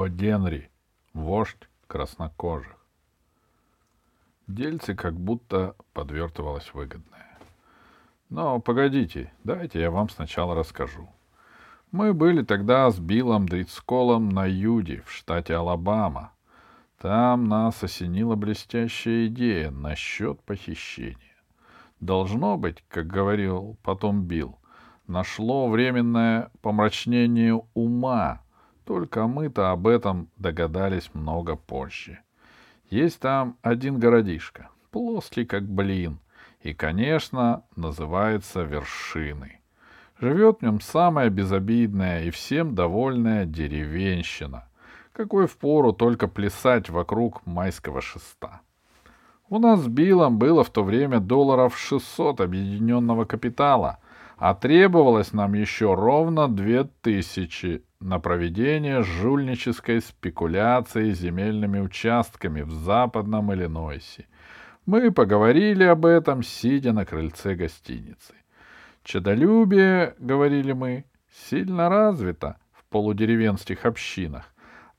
О. Генри, вождь краснокожих. Дельце как будто подвертывалось выгодное. Но погодите, дайте я вам сначала расскажу. Мы были тогда с Биллом Дрицколом на Юде, в штате Алабама. Там нас осенила блестящая идея насчет похищения. Должно быть, как говорил потом Билл, нашло временное помрачнение ума, только мы-то об этом догадались много позже. Есть там один городишко, плоский как блин, и, конечно, называется Вершиной. Живет в нем самая безобидная и всем довольная деревенщина, какой впору только плясать вокруг майского шеста. У нас с Биллом было в то время долларов 600 объединенного капитала, а требовалось нам еще ровно 2000 на проведение жульнической спекуляции земельными участками в западном Иллинойсе. Мы поговорили об этом, сидя на крыльце гостиницы. Чадолюбие, говорили мы, сильно развито в полудеревенских общинах,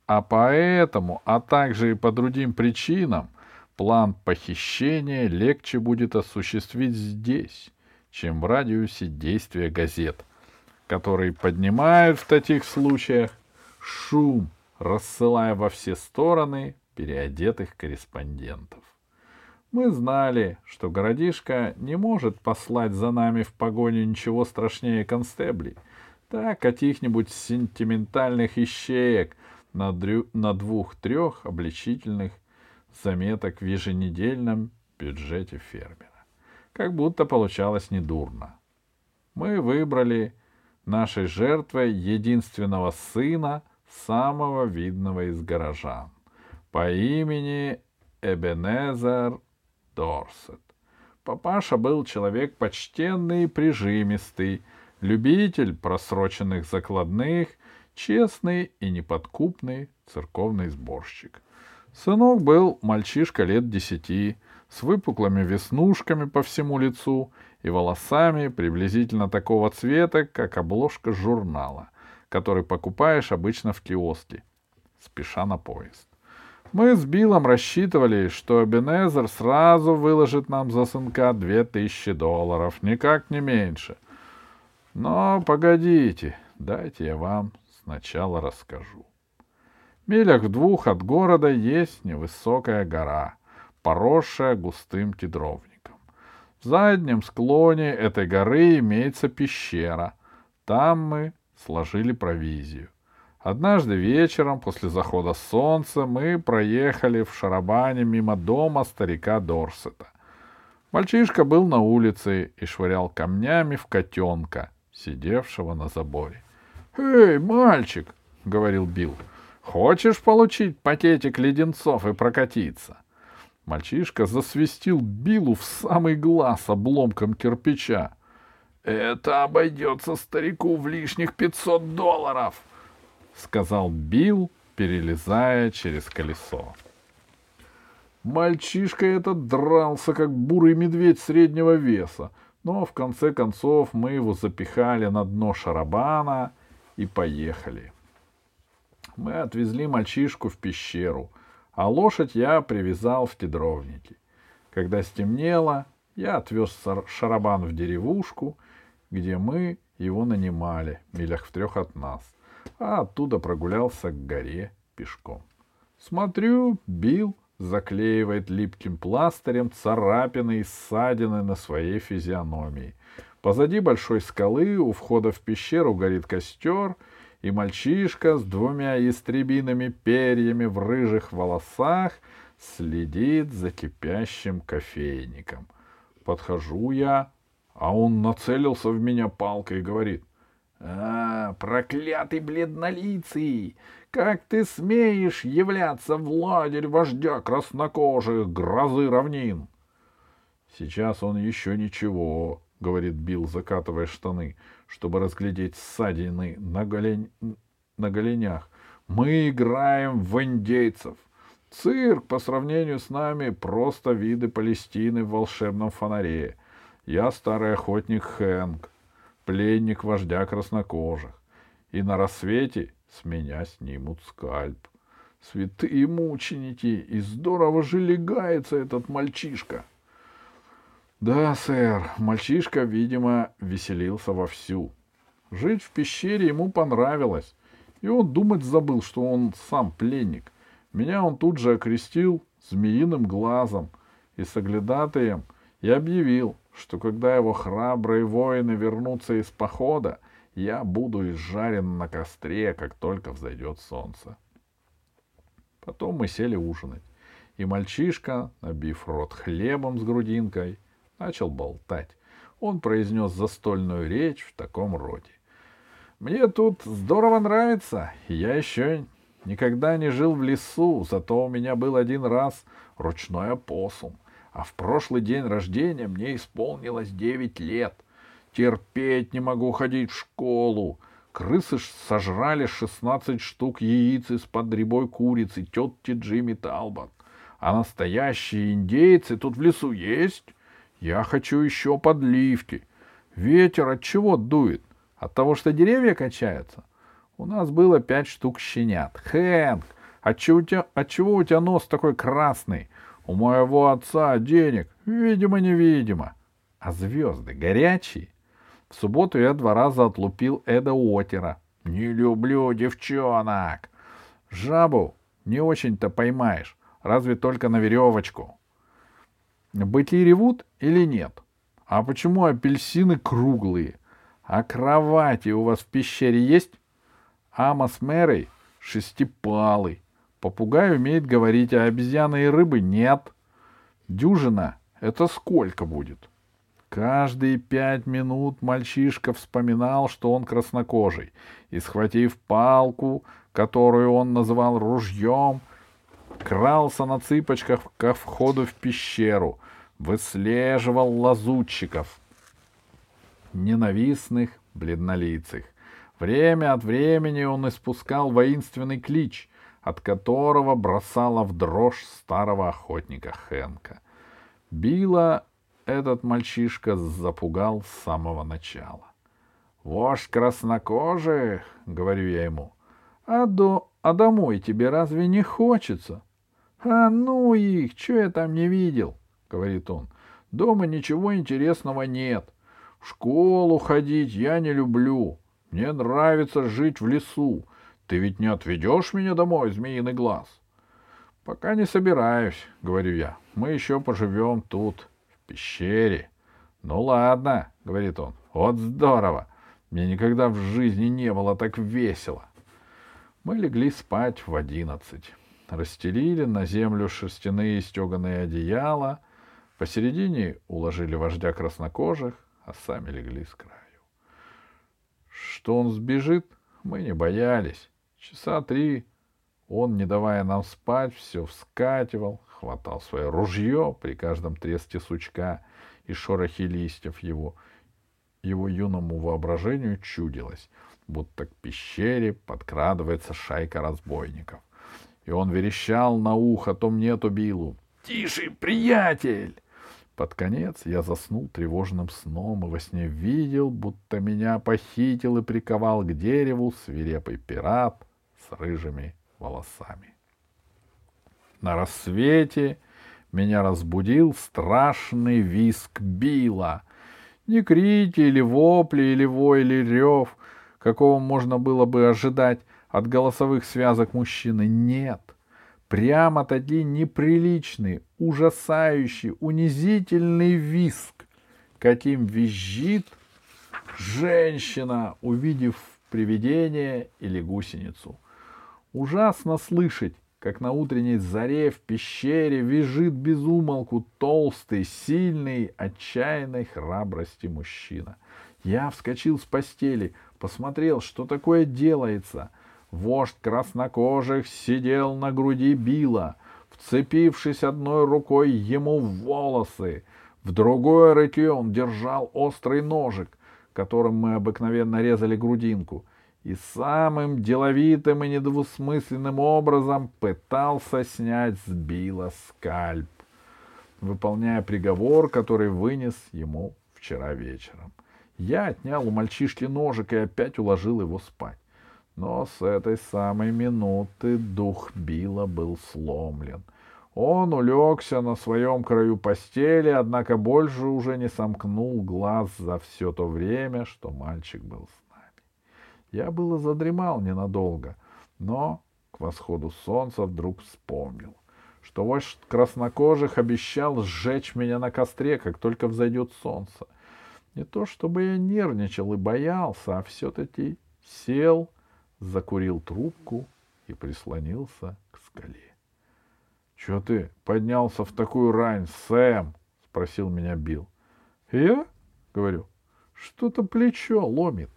а поэтому, а также и по другим причинам, план похищения легче будет осуществить здесь, чем в радиусе действия газет, которые поднимают в таких случаях шум, рассылая во все стороны переодетых корреспондентов. Мы знали, что городишко не может послать за нами в погоню ничего страшнее констеблей, так каких-нибудь сентиментальных ищеек на, дрю... на двух-трех обличительных заметок в еженедельном бюджете фермера. Как будто получалось недурно. Мы выбрали нашей жертвой единственного сына самого видного из горожан по имени Эбенезер Дорсет. Папаша был человек почтенный и прижимистый, любитель просроченных закладных, честный и неподкупный церковный сборщик. Сынок был мальчишка лет десяти, с выпуклыми веснушками по всему лицу и волосами приблизительно такого цвета, как обложка журнала, который покупаешь обычно в киоске, спеша на поезд. Мы с Биллом рассчитывали, что Бенезер сразу выложит нам за сынка две тысячи долларов, никак не меньше. Но погодите, дайте я вам сначала расскажу. Милях двух от города есть невысокая гора, поросшая густым кедровником. В заднем склоне этой горы имеется пещера. Там мы сложили провизию. Однажды вечером после захода солнца мы проехали в шарабане мимо дома старика Дорсета. Мальчишка был на улице и швырял камнями в котенка, сидевшего на заборе. — Эй, мальчик! — говорил Билл. — Хочешь получить пакетик леденцов и прокатиться? Мальчишка засвистел Биллу в самый глаз обломком кирпича. — Это обойдется старику в лишних пятьсот долларов! —— сказал Билл, перелезая через колесо. Мальчишка этот дрался, как бурый медведь среднего веса, но в конце концов мы его запихали на дно шарабана и поехали. Мы отвезли мальчишку в пещеру, а лошадь я привязал в кедровнике. Когда стемнело, я отвез шарабан в деревушку, где мы его нанимали, милях в трех от нас — а оттуда прогулялся к горе пешком. Смотрю, Билл заклеивает липким пластырем царапины и ссадины на своей физиономии. Позади большой скалы у входа в пещеру горит костер, и мальчишка с двумя истребиными перьями в рыжих волосах следит за кипящим кофейником. Подхожу я, а он нацелился в меня палкой и говорит, а, проклятый бледнолицый! Как ты смеешь являться в лагерь вождя краснокожих грозы равнин? Сейчас он еще ничего, — говорит Билл, закатывая штаны, чтобы разглядеть ссадины на, голень... на голенях. Мы играем в индейцев. Цирк по сравнению с нами просто виды Палестины в волшебном фонаре. Я старый охотник Хэнк пленник вождя краснокожих. И на рассвете с меня снимут скальп. Святые мученики, и здорово же легается этот мальчишка. Да, сэр, мальчишка, видимо, веселился вовсю. Жить в пещере ему понравилось, и он думать забыл, что он сам пленник. Меня он тут же окрестил змеиным глазом и соглядатаем и объявил, что когда его храбрые воины вернутся из похода, я буду изжарен на костре, как только взойдет солнце. Потом мы сели ужинать, и мальчишка, набив рот хлебом с грудинкой, начал болтать. Он произнес застольную речь в таком роде. «Мне тут здорово нравится, я еще никогда не жил в лесу, зато у меня был один раз ручной опоссум, а в прошлый день рождения мне исполнилось девять лет. Терпеть не могу ходить в школу. Крысы сожрали шестнадцать штук яиц из-под рябой курицы тетки Джимми Талбот. А настоящие индейцы тут в лесу есть? Я хочу еще подливки. Ветер от чего дует? От того, что деревья качаются? У нас было пять штук щенят. Хэнк, отчего у тебя, отчего у тебя нос такой красный? У моего отца денег, видимо-невидимо. А звезды горячие? В субботу я два раза отлупил Эда Уотера. Не люблю девчонок. Жабу не очень-то поймаешь, разве только на веревочку. Быки ревут или нет? А почему апельсины круглые? А кровати у вас в пещере есть? Ама с Мэрой шестипалый. Попугай умеет говорить, а обезьяны и рыбы нет. Дюжина — это сколько будет? Каждые пять минут мальчишка вспоминал, что он краснокожий, и, схватив палку, которую он называл ружьем, крался на цыпочках ко входу в пещеру, выслеживал лазутчиков, ненавистных бледнолицых. Время от времени он испускал воинственный клич, от которого бросала в дрожь старого охотника Хенка. Била этот мальчишка запугал с самого начала. «Вождь краснокожих!» — говорю я ему. «А, до... а домой тебе разве не хочется?» «А ну их! Че я там не видел?» — говорит он. «Дома ничего интересного нет. В школу ходить я не люблю. Мне нравится жить в лесу. Ты ведь не отведешь меня домой, змеиный глаз?» «Пока не собираюсь», — говорю я. «Мы еще поживем тут» пещере. Ну ладно, говорит он, вот здорово. Мне никогда в жизни не было так весело. Мы легли спать в одиннадцать. Расстелили на землю шерстяные стеганые одеяла. Посередине уложили вождя краснокожих, а сами легли с краю. Что он сбежит, мы не боялись. Часа три он, не давая нам спать, все вскакивал, хватал свое ружье при каждом треске сучка и шорохе листьев его. Его юному воображению чудилось, будто к пещере подкрадывается шайка разбойников. И он верещал на ухо то мне, то Биллу. «Тише, приятель!» Под конец я заснул тревожным сном и во сне видел, будто меня похитил и приковал к дереву свирепый пират с рыжими волосами. На рассвете меня разбудил страшный виск Била. Не крики или вопли, или вой, или рев, какого можно было бы ожидать от голосовых связок мужчины. Нет. Прямо-таки неприличный, ужасающий, унизительный виск, каким визжит женщина, увидев привидение или гусеницу. Ужасно слышать, как на утренней заре в пещере визжит безумолку толстый, сильный, отчаянной храбрости мужчина. Я вскочил с постели, посмотрел, что такое делается. Вождь краснокожих сидел на груди Била, вцепившись одной рукой ему в волосы. В другой руке он держал острый ножик, которым мы обыкновенно резали грудинку — и самым деловитым и недвусмысленным образом пытался снять с Билла скальп, выполняя приговор, который вынес ему вчера вечером. Я отнял у мальчишки ножик и опять уложил его спать. Но с этой самой минуты дух Билла был сломлен. Он улегся на своем краю постели, однако больше уже не сомкнул глаз за все то время, что мальчик был с нами. Я было задремал ненадолго, но к восходу солнца вдруг вспомнил, что вождь краснокожих обещал сжечь меня на костре, как только взойдет солнце. Не то чтобы я нервничал и боялся, а все-таки сел, закурил трубку и прислонился к скале. — Чего ты поднялся в такую рань, Сэм? — спросил меня Билл. — Я? — говорю. — Что-то плечо ломит.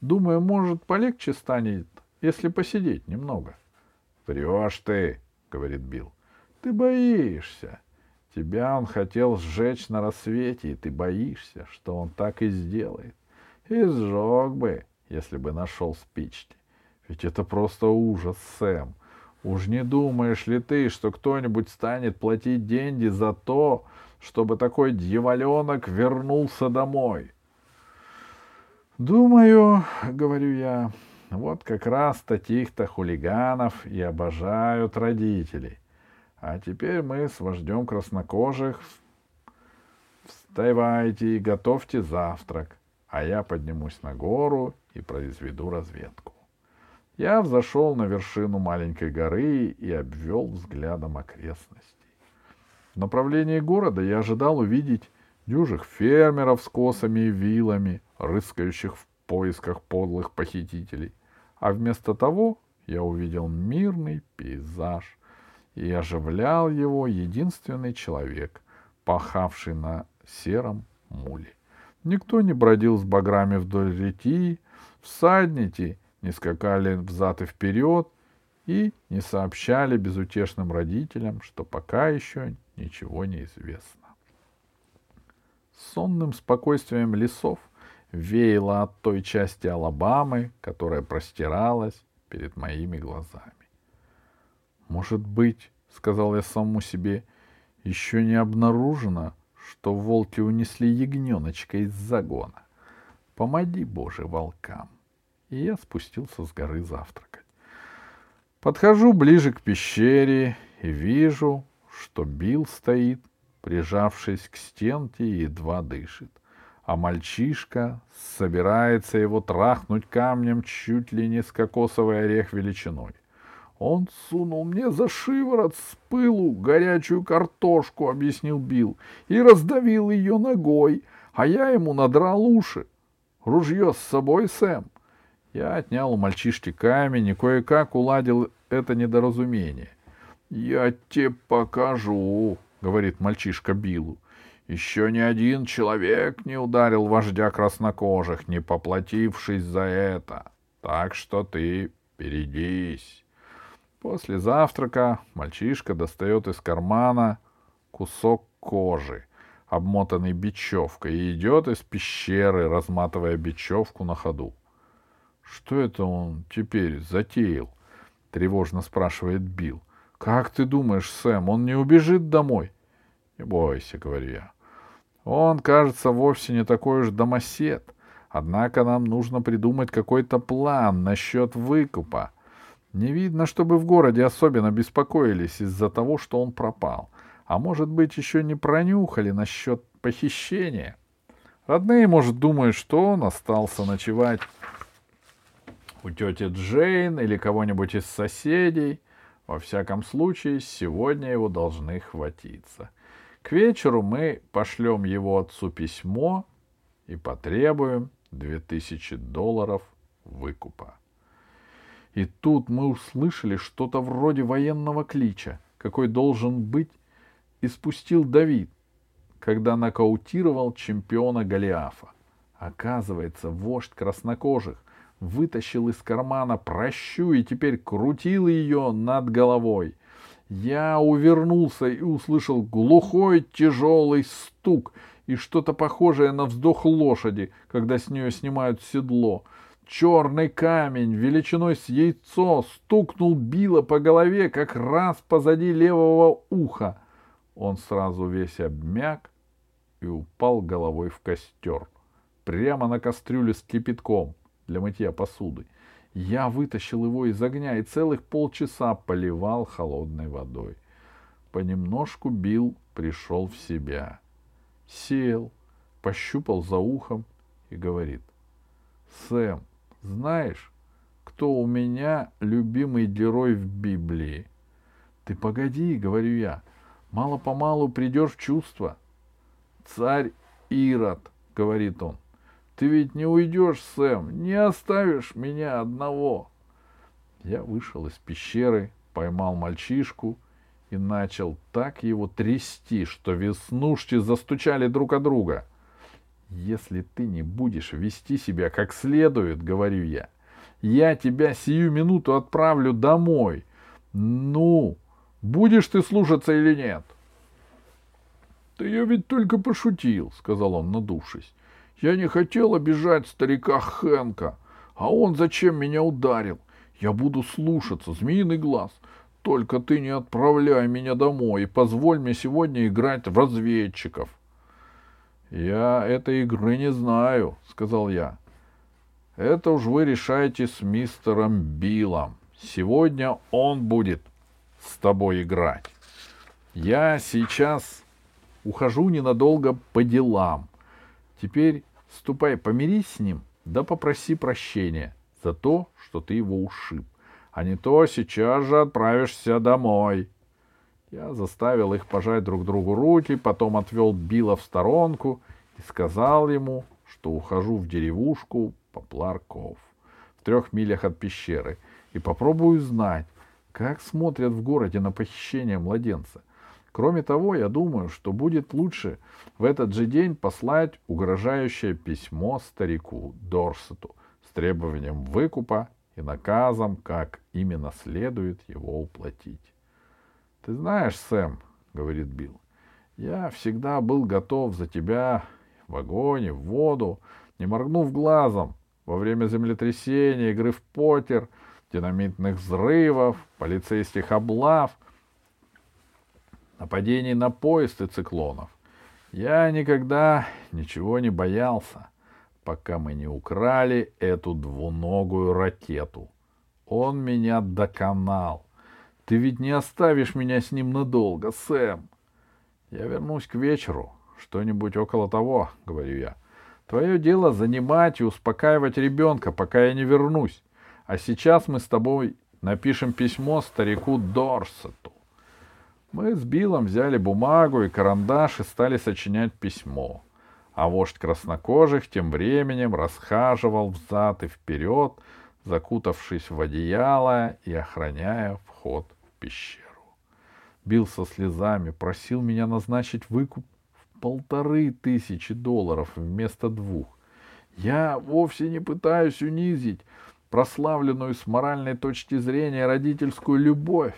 Думаю, может, полегче станет, если посидеть немного. — Врешь ты, — говорит Билл. — Ты боишься. Тебя он хотел сжечь на рассвете, и ты боишься, что он так и сделает. И сжег бы, если бы нашел спички. Ведь это просто ужас, Сэм. Уж не думаешь ли ты, что кто-нибудь станет платить деньги за то, чтобы такой дьяволенок вернулся домой? Думаю, говорю я, вот как раз таких-то хулиганов и обожают родителей. А теперь мы с вождем краснокожих вставайте и готовьте завтрак, а я поднимусь на гору и произведу разведку. Я взошел на вершину маленькой горы и обвел взглядом окрестностей. В направлении города я ожидал увидеть дюжих фермеров с косами и вилами, рыскающих в поисках подлых похитителей. А вместо того я увидел мирный пейзаж, и оживлял его единственный человек, пахавший на сером муле. Никто не бродил с баграми вдоль реки, всадники не скакали взад и вперед и не сообщали безутешным родителям, что пока еще ничего не известно. Сонным спокойствием лесов веяло от той части Алабамы, которая простиралась перед моими глазами. Может быть, сказал я самому себе, еще не обнаружено, что волки унесли ягненочка из загона. Помоги, Боже, волкам и я спустился с горы завтракать. Подхожу ближе к пещере и вижу, что Билл стоит, прижавшись к стенке и едва дышит, а мальчишка собирается его трахнуть камнем чуть ли не с кокосовый орех величиной. Он сунул мне за шиворот с пылу горячую картошку, объяснил Билл, и раздавил ее ногой, а я ему надрал уши. Ружье с собой, Сэм? Я отнял у мальчишки камень и кое-как уладил это недоразумение. — Я тебе покажу, — говорит мальчишка Биллу. — Еще ни один человек не ударил вождя краснокожих, не поплатившись за это. Так что ты берегись. После завтрака мальчишка достает из кармана кусок кожи, обмотанный бечевкой, и идет из пещеры, разматывая бечевку на ходу. Что это он теперь затеял? Тревожно спрашивает Билл. Как ты думаешь, Сэм, он не убежит домой? Не бойся, говорю я. Он, кажется, вовсе не такой уж домосед. Однако нам нужно придумать какой-то план насчет выкупа. Не видно, чтобы в городе особенно беспокоились из-за того, что он пропал. А может быть, еще не пронюхали насчет похищения. Родные, может, думают, что он остался ночевать у тети Джейн или кого-нибудь из соседей. Во всяком случае, сегодня его должны хватиться. К вечеру мы пошлем его отцу письмо и потребуем 2000 долларов выкупа. И тут мы услышали что-то вроде военного клича, какой должен быть, и спустил Давид, когда нокаутировал чемпиона Голиафа. Оказывается, вождь краснокожих вытащил из кармана прощу и теперь крутил ее над головой. Я увернулся и услышал глухой тяжелый стук и что-то похожее на вздох лошади, когда с нее снимают седло. Черный камень величиной с яйцо стукнул Билла по голове как раз позади левого уха. Он сразу весь обмяк и упал головой в костер, прямо на кастрюле с кипятком — для мытья посуды. Я вытащил его из огня и целых полчаса поливал холодной водой. Понемножку Билл пришел в себя. Сел, пощупал за ухом и говорит. Сэм, знаешь, кто у меня любимый герой в Библии? Ты погоди, говорю я, мало-помалу придешь в чувство. Царь Ирод, говорит он. Ты ведь не уйдешь, Сэм, не оставишь меня одного. Я вышел из пещеры, поймал мальчишку и начал так его трясти, что веснушки застучали друг от друга. Если ты не будешь вести себя как следует, говорю я, я тебя сию минуту отправлю домой. Ну, будешь ты слушаться или нет? — Да я ведь только пошутил, — сказал он, надувшись. — Я не хотел обижать старика Хэнка, а он зачем меня ударил? Я буду слушаться, змеиный глаз. Только ты не отправляй меня домой и позволь мне сегодня играть в разведчиков. — Я этой игры не знаю, — сказал я. — Это уж вы решаете с мистером Биллом. Сегодня он будет с тобой играть. Я сейчас Ухожу ненадолго по делам. Теперь ступай, помирись с ним, да попроси прощения за то, что ты его ушиб. А не то сейчас же отправишься домой. Я заставил их пожать друг другу руки, потом отвел Билла в сторонку и сказал ему, что ухожу в деревушку Попларков в трех милях от пещеры и попробую знать, как смотрят в городе на похищение младенца — Кроме того, я думаю, что будет лучше в этот же день послать угрожающее письмо старику Дорсету с требованием выкупа и наказом, как именно следует его уплатить. — Ты знаешь, Сэм, — говорит Билл, — я всегда был готов за тебя в огонь, в воду, не моргнув глазом, во время землетрясения, игры в покер, динамитных взрывов, полицейских облав — нападений на поезд и циклонов. Я никогда ничего не боялся, пока мы не украли эту двуногую ракету. Он меня доконал. Ты ведь не оставишь меня с ним надолго, Сэм. Я вернусь к вечеру, что-нибудь около того, говорю я. Твое дело занимать и успокаивать ребенка, пока я не вернусь. А сейчас мы с тобой напишем письмо старику Дорсету. Мы с Биллом взяли бумагу и карандаш и стали сочинять письмо. А вождь краснокожих тем временем расхаживал взад и вперед, закутавшись в одеяло и охраняя вход в пещеру. Билл со слезами просил меня назначить выкуп в полторы тысячи долларов вместо двух. Я вовсе не пытаюсь унизить прославленную с моральной точки зрения родительскую любовь,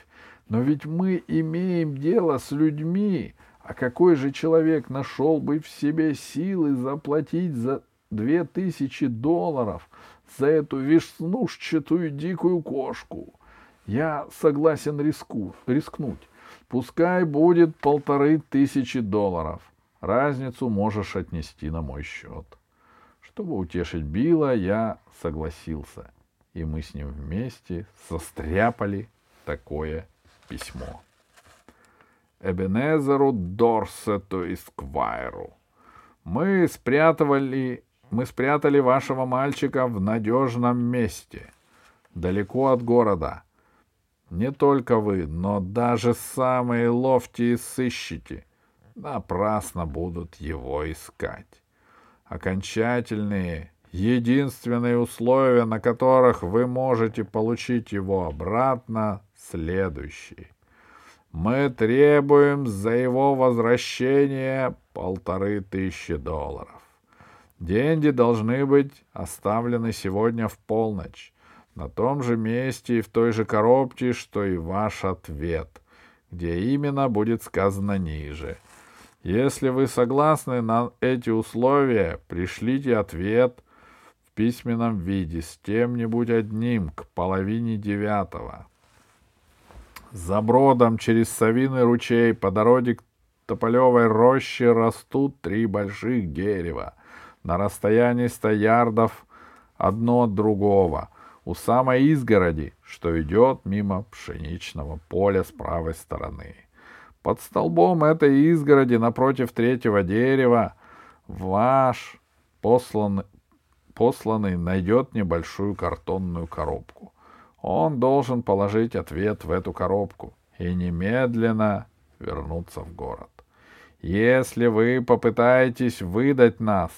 но ведь мы имеем дело с людьми, а какой же человек нашел бы в себе силы заплатить за две тысячи долларов за эту веснушчатую дикую кошку? Я согласен риску, рискнуть. Пускай будет полторы тысячи долларов. Разницу можешь отнести на мой счет. Чтобы утешить Билла, я согласился, и мы с ним вместе состряпали такое письмо. Эбенезеру Дорсету Эсквайру. Мы спрятали, мы спрятали вашего мальчика в надежном месте, далеко от города. Не только вы, но даже самые ловкие сыщики напрасно будут его искать. Окончательные, единственные условия, на которых вы можете получить его обратно, следующий. Мы требуем за его возвращение полторы тысячи долларов. Деньги должны быть оставлены сегодня в полночь, на том же месте и в той же коробке, что и ваш ответ, где именно будет сказано ниже. Если вы согласны на эти условия, пришлите ответ в письменном виде с тем-нибудь одним к половине девятого. За бродом через Савиный ручей по дороге к Тополевой роще растут три больших дерева на расстоянии ста ярдов одно от другого. у самой изгороди, что идет мимо пшеничного поля с правой стороны. Под столбом этой изгороди напротив третьего дерева ваш посланный, посланный найдет небольшую картонную коробку. Он должен положить ответ в эту коробку и немедленно вернуться в город. Если вы попытаетесь выдать нас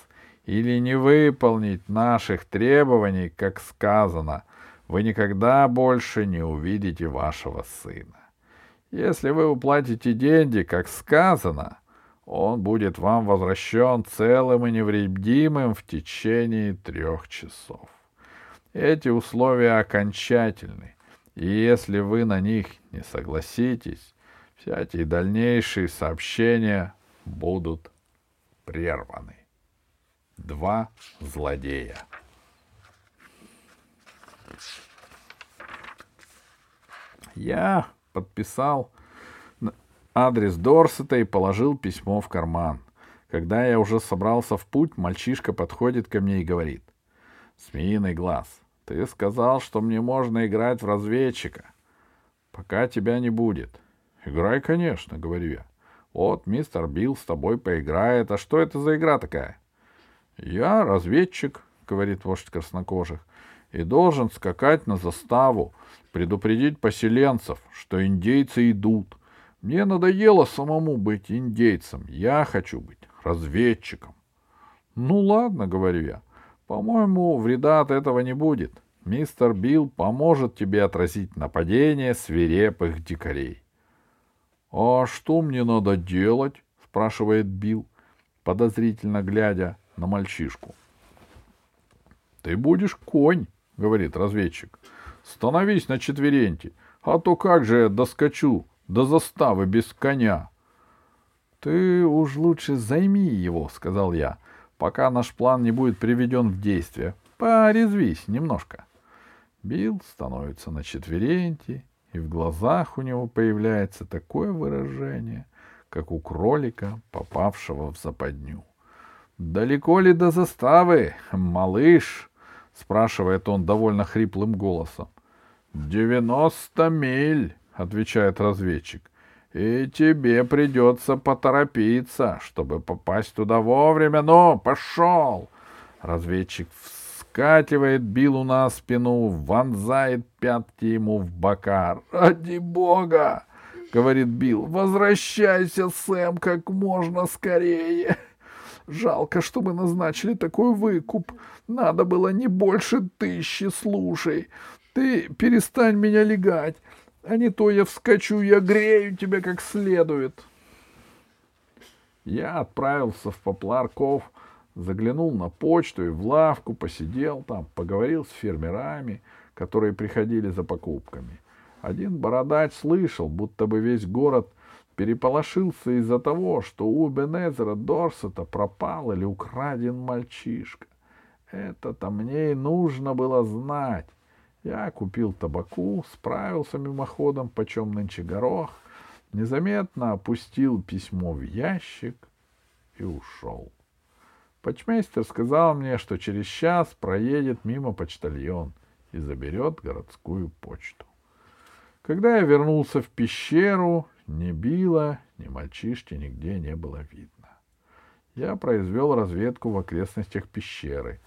или не выполнить наших требований, как сказано, вы никогда больше не увидите вашего сына. Если вы уплатите деньги, как сказано, он будет вам возвращен целым и невредимым в течение трех часов. Эти условия окончательны, и если вы на них не согласитесь, всякие дальнейшие сообщения будут прерваны два злодея. Я подписал адрес Дорсета и положил письмо в карман. Когда я уже собрался в путь, мальчишка подходит ко мне и говорит. «Змеиный глаз, ты сказал, что мне можно играть в разведчика. Пока тебя не будет». «Играй, конечно», — говорю я. «Вот мистер Билл с тобой поиграет. А что это за игра такая?» Я разведчик, говорит вождь краснокожих, и должен скакать на заставу, предупредить поселенцев, что индейцы идут. Мне надоело самому быть индейцем. Я хочу быть разведчиком. Ну ладно, говорю я. По-моему, вреда от этого не будет. Мистер Билл поможет тебе отразить нападение свирепых дикарей. А что мне надо делать? спрашивает Билл, подозрительно глядя на мальчишку. «Ты будешь конь», — говорит разведчик. «Становись на четвереньки, а то как же я доскочу до заставы без коня?» «Ты уж лучше займи его», — сказал я, — «пока наш план не будет приведен в действие. Порезвись немножко». Билл становится на четвереньки, и в глазах у него появляется такое выражение, как у кролика, попавшего в западню. «Далеко ли до заставы, малыш?» — спрашивает он довольно хриплым голосом. «Девяносто миль», — отвечает разведчик. «И тебе придется поторопиться, чтобы попасть туда вовремя. Ну, пошел!» Разведчик вскакивает Биллу на спину, вонзает пятки ему в бока. «Ради бога!» — говорит Билл. «Возвращайся, Сэм, как можно скорее!» Жалко, что мы назначили такой выкуп. Надо было не больше тысячи, слушай. Ты перестань меня легать, а не то я вскочу и огрею тебя как следует. Я отправился в Попларков, заглянул на почту и в лавку, посидел там, поговорил с фермерами, которые приходили за покупками. Один бородач слышал, будто бы весь город переполошился из-за того, что у Бенезера Дорсета пропал или украден мальчишка. Это-то мне и нужно было знать. Я купил табаку, справился мимоходом, почем нынче горох, незаметно опустил письмо в ящик и ушел. Почмейстер сказал мне, что через час проедет мимо почтальон и заберет городскую почту. Когда я вернулся в пещеру, ни Билла, ни мальчишки нигде не было видно. Я произвел разведку в окрестностях пещеры.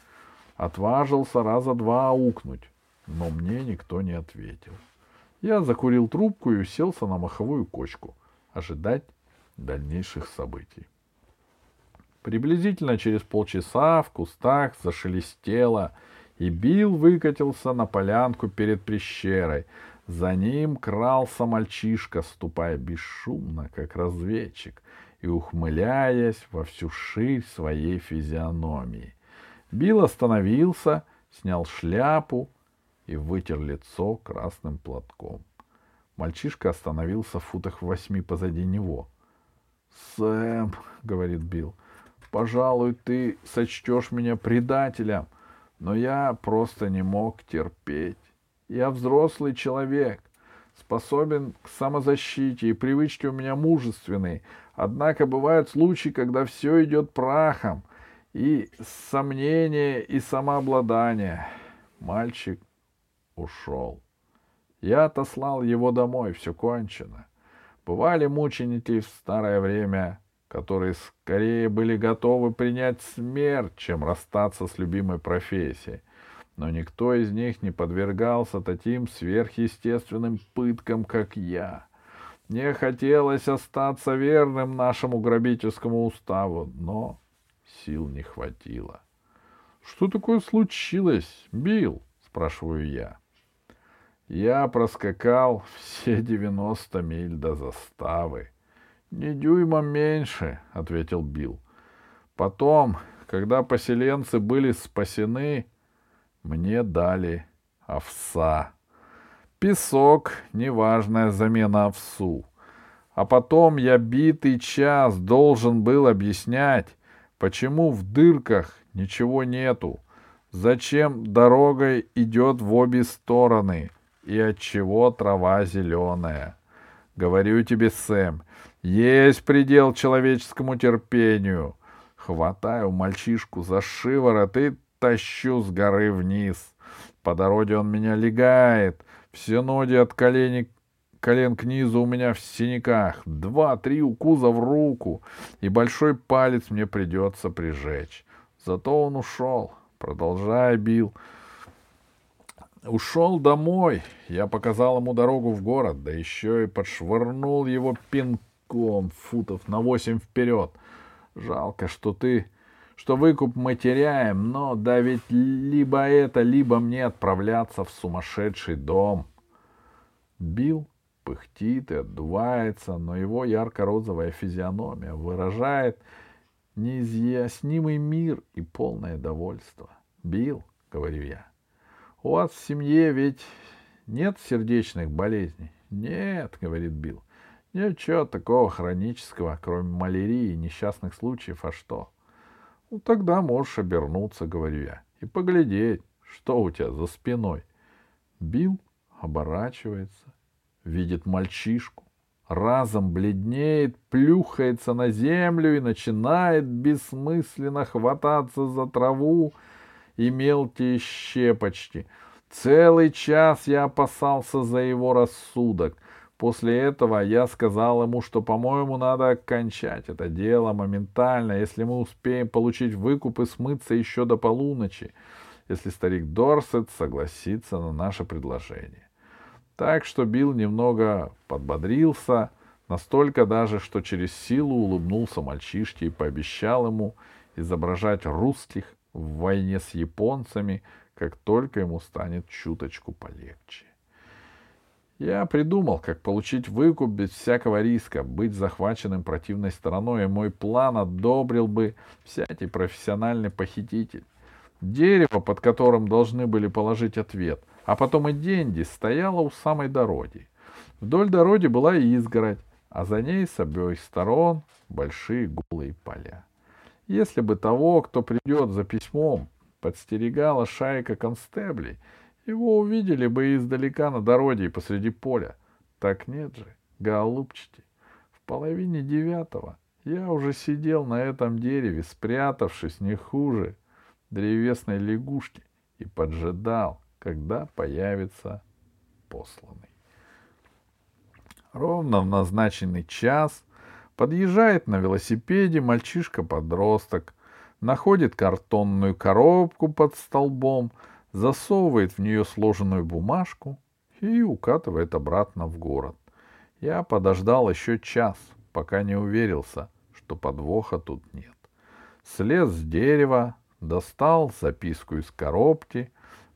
Отважился раза два аукнуть, но мне никто не ответил. Я закурил трубку и уселся на маховую кочку, ожидать дальнейших событий. Приблизительно через полчаса в кустах зашелестело, и Билл выкатился на полянку перед пещерой, за ним крался мальчишка, ступая бесшумно, как разведчик, и ухмыляясь во всю ширь своей физиономии. Билл остановился, снял шляпу и вытер лицо красным платком. Мальчишка остановился в футах восьми позади него. — Сэм, — говорит Билл, — пожалуй, ты сочтешь меня предателем, но я просто не мог терпеть. Я взрослый человек, способен к самозащите, и привычки у меня мужественные. Однако бывают случаи, когда все идет прахом, и сомнение, и самообладание. Мальчик ушел. Я отослал его домой, все кончено. Бывали мученики в старое время, которые скорее были готовы принять смерть, чем расстаться с любимой профессией. Но никто из них не подвергался таким сверхъестественным пыткам, как я. Мне хотелось остаться верным нашему грабительскому уставу, но сил не хватило. — Что такое случилось, Билл? — спрашиваю я. Я проскакал все девяносто миль до заставы. — Не дюйма меньше, — ответил Билл. Потом, когда поселенцы были спасены, мне дали овса. Песок — неважная замена овсу. А потом я битый час должен был объяснять, почему в дырках ничего нету, зачем дорогой идет в обе стороны — и от чего трава зеленая. Говорю тебе, Сэм, есть предел человеческому терпению. Хватаю мальчишку за шиворот и тащу с горы вниз. По дороге он меня легает. Все ноги от колени, колен к низу у меня в синяках. Два-три укуза в руку. И большой палец мне придется прижечь. Зато он ушел. Продолжай, Билл. Ушел домой. Я показал ему дорогу в город, да еще и подшвырнул его пинком футов на восемь вперед. Жалко, что ты, что выкуп мы теряем, но да ведь либо это, либо мне отправляться в сумасшедший дом. Бил пыхтит и отдувается, но его ярко-розовая физиономия выражает неизъяснимый мир и полное довольство. Бил, говорю я, — у вас в семье ведь нет сердечных болезней? Нет, говорит Билл. Ничего такого хронического, кроме малярии и несчастных случаев, а что? Ну, тогда можешь обернуться, говорю я, и поглядеть, что у тебя за спиной. Билл оборачивается, видит мальчишку, разом бледнеет, плюхается на землю и начинает бессмысленно хвататься за траву, и мелкие щепочки. Целый час я опасался за его рассудок. После этого я сказал ему, что, по-моему, надо окончать это дело моментально, если мы успеем получить выкуп и смыться еще до полуночи, если старик Дорсет согласится на наше предложение. Так что Билл немного подбодрился, настолько даже, что через силу улыбнулся мальчишке и пообещал ему изображать русских в войне с японцами, как только ему станет чуточку полегче. Я придумал, как получить выкуп без всякого риска, быть захваченным противной стороной, и мой план одобрил бы всякий профессиональный похититель. Дерево, под которым должны были положить ответ, а потом и деньги, стояло у самой дороги. Вдоль дороги была изгородь, а за ней с обеих сторон большие голые поля. Если бы того, кто придет за письмом, подстерегала шайка констеблей, его увидели бы издалека на дороге и посреди поля. Так нет же, голубчики. В половине девятого я уже сидел на этом дереве, спрятавшись не хуже древесной лягушки, и поджидал, когда появится посланный. Ровно в назначенный час Подъезжает на велосипеде мальчишка-подросток, находит картонную коробку под столбом, засовывает в нее сложенную бумажку и укатывает обратно в город. Я подождал еще час, пока не уверился, что подвоха тут нет. Слез с дерева, достал записку из коробки,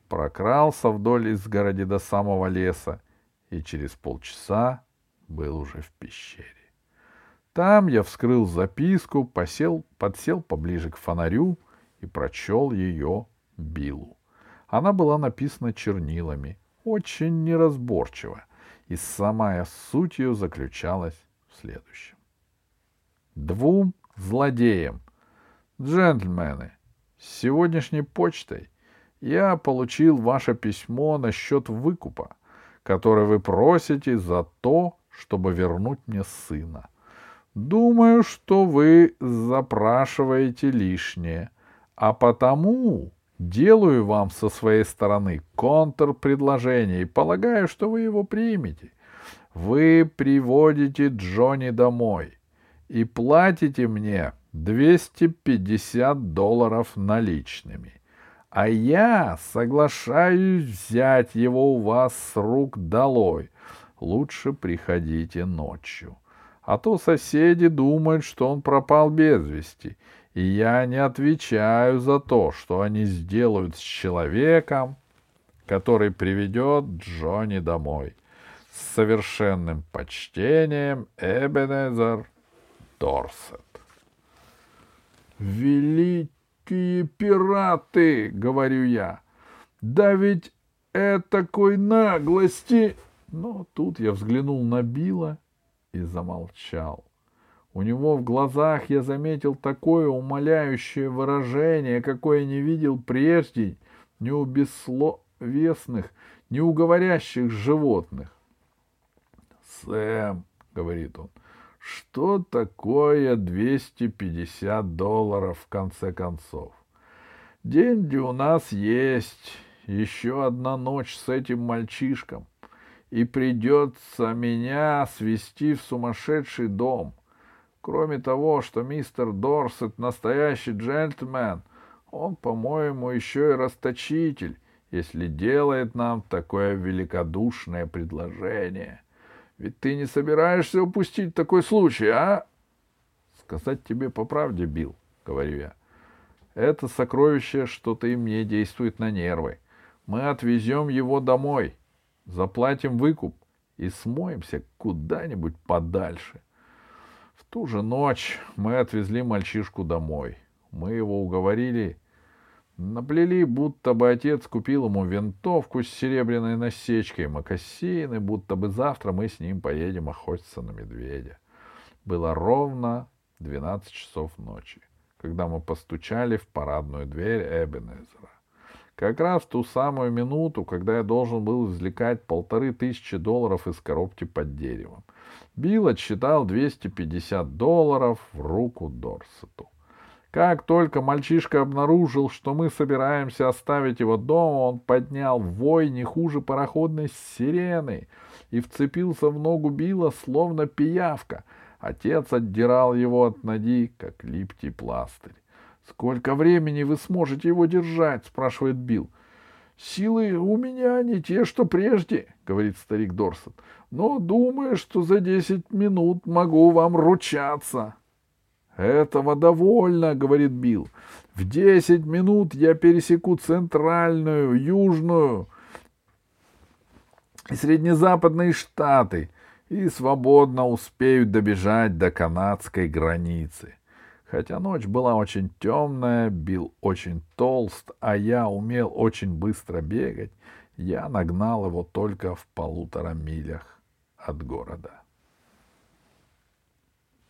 прокрался вдоль изгороди до самого леса и через полчаса был уже в пещере. Там я вскрыл записку, посел, подсел поближе к фонарю и прочел ее Биллу. Она была написана чернилами, очень неразборчиво, и самая суть ее заключалась в следующем. Двум злодеям. Джентльмены, с сегодняшней почтой я получил ваше письмо насчет выкупа, который вы просите за то, чтобы вернуть мне сына — Думаю, что вы запрашиваете лишнее, а потому Делаю вам со своей стороны контрпредложение и полагаю, что вы его примете. Вы приводите Джонни домой и платите мне 250 долларов наличными. А я соглашаюсь взять его у вас с рук долой. Лучше приходите ночью. А то соседи думают, что он пропал без вести, и я не отвечаю за то, что они сделают с человеком, который приведет Джонни домой. С совершенным почтением Эбенезер Дорсет. «Великие пираты!» — говорю я. «Да ведь этакой наглости!» Но тут я взглянул на Билла и замолчал. У него в глазах я заметил такое умоляющее выражение, какое не видел прежде ни у бессловесных, ни у говорящих животных. «Сэм», — говорит он, — «что такое 250 долларов в конце концов? Деньги у нас есть, еще одна ночь с этим мальчишком, и придется меня свести в сумасшедший дом». Кроме того, что мистер Дорсет настоящий джентльмен, он, по-моему, еще и расточитель, если делает нам такое великодушное предложение. Ведь ты не собираешься упустить такой случай, а? Сказать тебе по правде, Билл, говорю я. Это сокровище что-то и мне действует на нервы. Мы отвезем его домой, заплатим выкуп и смоемся куда-нибудь подальше. В ту же ночь мы отвезли мальчишку домой. Мы его уговорили, наплели, будто бы отец купил ему винтовку с серебряной насечкой, мокасины, будто бы завтра мы с ним поедем охотиться на медведя. Было ровно двенадцать часов ночи, когда мы постучали в парадную дверь Эбенезера. Как раз в ту самую минуту, когда я должен был извлекать полторы тысячи долларов из коробки под деревом. Билл отсчитал 250 долларов в руку Дорсету. Как только мальчишка обнаружил, что мы собираемся оставить его дома, он поднял вой не хуже пароходной сирены и вцепился в ногу Билла, словно пиявка. Отец отдирал его от ноги, как липкий пластырь. Сколько времени вы сможете его держать? спрашивает Билл. Силы у меня не те, что прежде, говорит старик Дорсет. Но думаю, что за десять минут могу вам ручаться. Этого довольно, говорит Билл. В десять минут я пересеку центральную, южную и среднезападные штаты и свободно успею добежать до канадской границы. Хотя ночь была очень темная, бил очень толст, а я умел очень быстро бегать, я нагнал его только в полутора милях от города.